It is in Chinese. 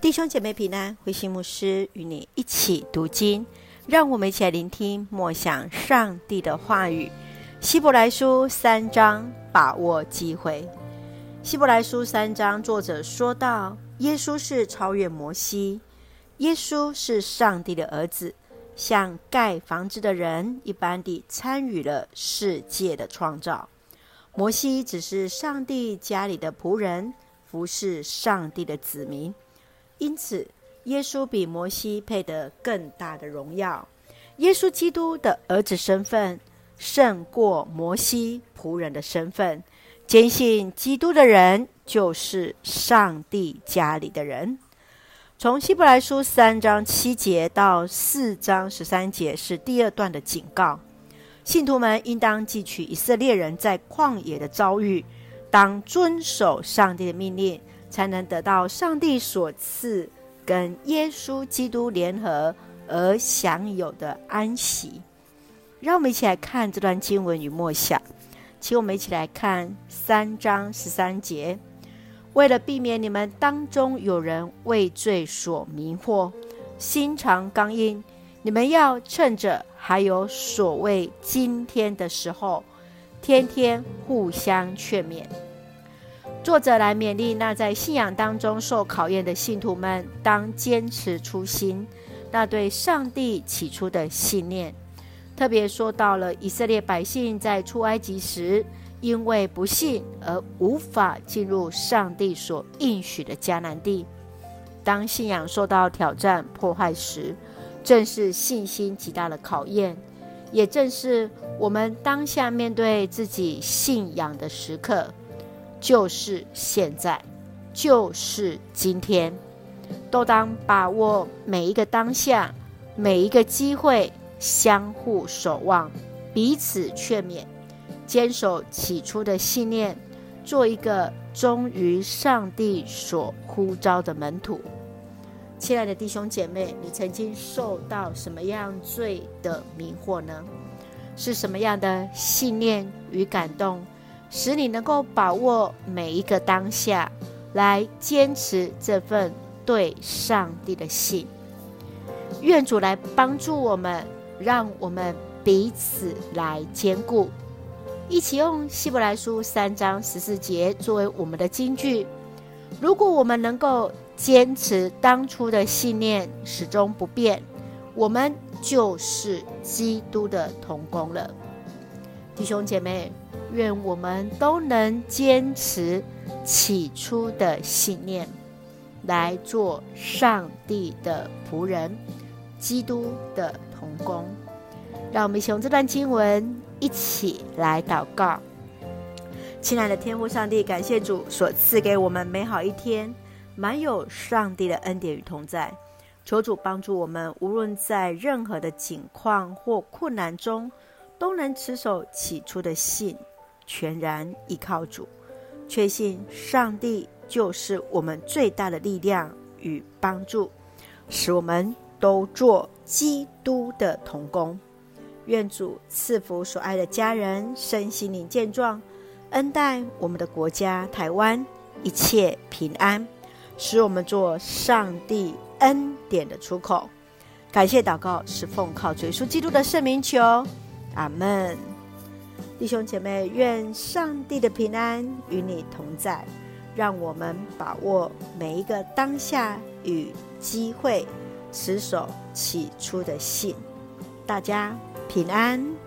弟兄姐妹平安，慧馨牧师与你一起读经，让我们一起来聆听默想上帝的话语。希伯来书三章，把握机会。希伯来书三章，作者说道：耶稣是超越摩西，耶稣是上帝的儿子，像盖房子的人一般地参与了世界的创造。摩西只是上帝家里的仆人，服侍上帝的子民。因此，耶稣比摩西配得更大的荣耀。耶稣基督的儿子身份胜过摩西仆人的身份。坚信基督的人就是上帝家里的人。从希伯来书三章七节到四章十三节是第二段的警告：信徒们应当记取以色列人在旷野的遭遇，当遵守上帝的命令。才能得到上帝所赐跟耶稣基督联合而享有的安息。让我们一起来看这段经文与默想，请我们一起来看三章十三节。为了避免你们当中有人为罪所迷惑，心肠刚硬，你们要趁着还有所谓今天的时候，天天互相劝勉。作者来勉励那在信仰当中受考验的信徒们，当坚持初心，那对上帝起初的信念。特别说到了以色列百姓在出埃及时，因为不信而无法进入上帝所应许的迦南地。当信仰受到挑战破坏时，正是信心极大的考验，也正是我们当下面对自己信仰的时刻。就是现在，就是今天，都当把握每一个当下，每一个机会，相互守望，彼此劝勉，坚守起初的信念，做一个忠于上帝所呼召的门徒。亲爱的弟兄姐妹，你曾经受到什么样罪的迷惑呢？是什么样的信念与感动？使你能够把握每一个当下，来坚持这份对上帝的信。愿主来帮助我们，让我们彼此来坚固。一起用希伯来书三章十四节作为我们的金句。如果我们能够坚持当初的信念，始终不变，我们就是基督的同工了。弟兄姐妹。愿我们都能坚持起初的信念，来做上帝的仆人，基督的童工。让我们一起用这段经文一起来祷告。亲爱的天父上帝，感谢主所赐给我们美好一天，满有上帝的恩典与同在。求主帮助我们，无论在任何的境况或困难中，都能持守起初的信。全然依靠主，确信上帝就是我们最大的力量与帮助，使我们都做基督的同工。愿主赐福所爱的家人身心灵健壮，恩待我们的国家台湾一切平安，使我们做上帝恩典的出口。感谢祷告是奉靠主耶稣基督的圣名求，阿门。弟兄姐妹，愿上帝的平安与你同在。让我们把握每一个当下与机会，持守起初的信。大家平安。